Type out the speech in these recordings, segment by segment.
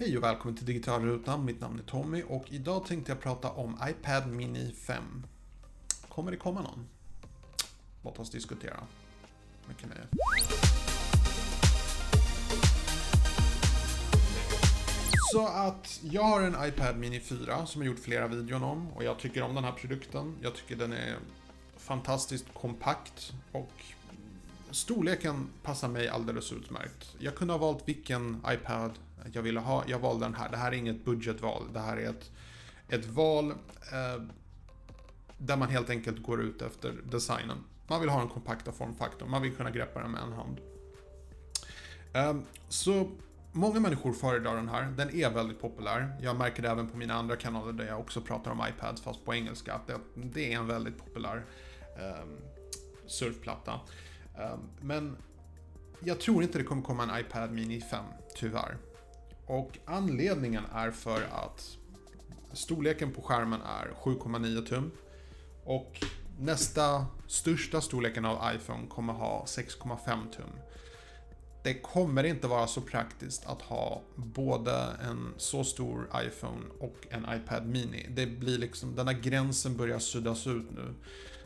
Hej och välkommen till Digitalrutan. Mitt namn är Tommy och idag tänkte jag prata om iPad Mini 5. Kommer det komma någon? Låt oss diskutera. Mycket nöje. Så att jag har en iPad Mini 4 som jag gjort flera videon om och jag tycker om den här produkten. Jag tycker den är fantastiskt kompakt och storleken passar mig alldeles utmärkt. Jag kunde ha valt vilken iPad jag ville ha. Jag valde den här. Det här är inget budgetval. Det här är ett, ett val eh, där man helt enkelt går ut efter designen. Man vill ha den kompakta formfaktorn. Man vill kunna greppa den med en hand. Eh, så Många människor föredrar den här. Den är väldigt populär. Jag märker det även på mina andra kanaler där jag också pratar om iPads fast på engelska. Att det, det är en väldigt populär eh, surfplatta. Eh, men jag tror inte det kommer komma en iPad Mini 5, tyvärr. Och anledningen är för att storleken på skärmen är 7,9 tum. Och nästa största storleken av iPhone kommer ha 6,5 tum. Det kommer inte vara så praktiskt att ha både en så stor iPhone och en iPad Mini. Det blir liksom, den här gränsen börjar suddas ut nu.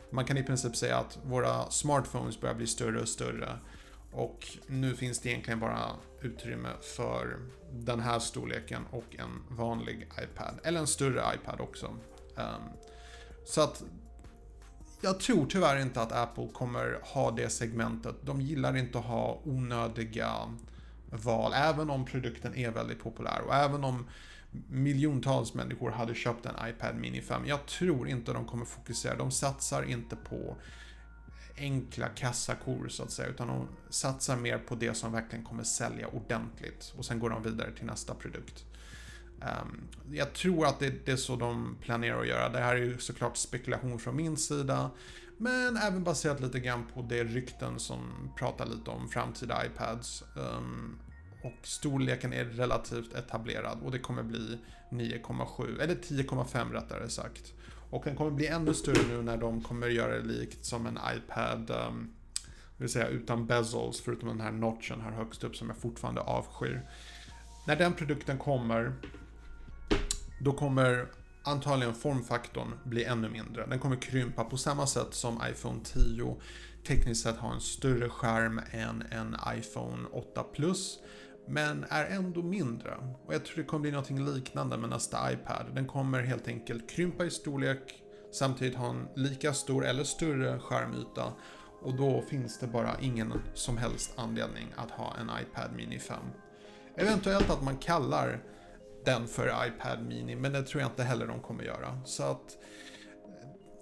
Man kan i princip säga att våra smartphones börjar bli större och större. Och nu finns det egentligen bara utrymme för den här storleken och en vanlig iPad. Eller en större iPad också. Um, så att jag tror tyvärr inte att Apple kommer ha det segmentet. De gillar inte att ha onödiga val, även om produkten är väldigt populär och även om miljontals människor hade köpt en iPad Mini 5. Jag tror inte de kommer fokusera, de satsar inte på enkla kassakor så att säga, utan de satsar mer på det som verkligen kommer sälja ordentligt och sen går de vidare till nästa produkt. Um, jag tror att det, det, är så de planerar att göra. Det här är ju såklart spekulation från min sida. Men även baserat lite grann på det rykten som pratar lite om framtida iPads. Um, och storleken är relativt etablerad och det kommer bli 9,7 eller 10,5 rättare sagt. Och den kommer bli ännu större nu när de kommer göra det likt som en iPad um, vill säga utan bezels förutom den här notchen här högst upp som jag fortfarande avskyr. När den produkten kommer då kommer antagligen formfaktorn bli ännu mindre. Den kommer krympa på samma sätt som iPhone 10 tekniskt sett har en större skärm än en iPhone 8 Plus. Men är ändå mindre. Och jag tror det kommer bli något liknande med nästa iPad. Den kommer helt enkelt krympa i storlek, samtidigt ha en lika stor eller större skärmyta. Och då finns det bara ingen som helst anledning att ha en iPad Mini 5. Eventuellt att man kallar den för iPad Mini, men det tror jag inte heller de kommer göra. Så att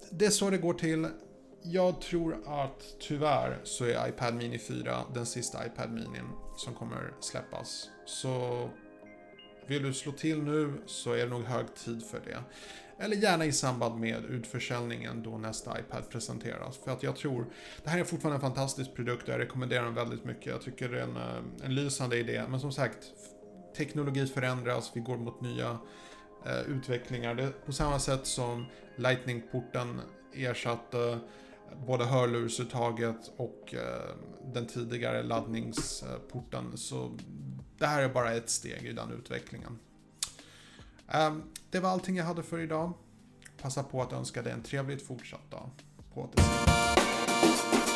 det är så det går till. Jag tror att tyvärr så är iPad Mini 4 den sista iPad Mini som kommer släppas. Så vill du slå till nu så är det nog hög tid för det. Eller gärna i samband med utförsäljningen då nästa iPad presenteras. För att jag tror, det här är fortfarande en fantastisk produkt och jag rekommenderar den väldigt mycket. Jag tycker det är en, eh, en lysande idé. Men som sagt, teknologi förändras, vi går mot nya eh, utvecklingar. Det, på samma sätt som Lightning-porten ersatte både hörlursuttaget och eh, den tidigare laddningsporten. Så det här är bara ett steg i den utvecklingen. Ehm, det var allting jag hade för idag. Passa på att önska dig en trevligt fortsatt dag. På återseende.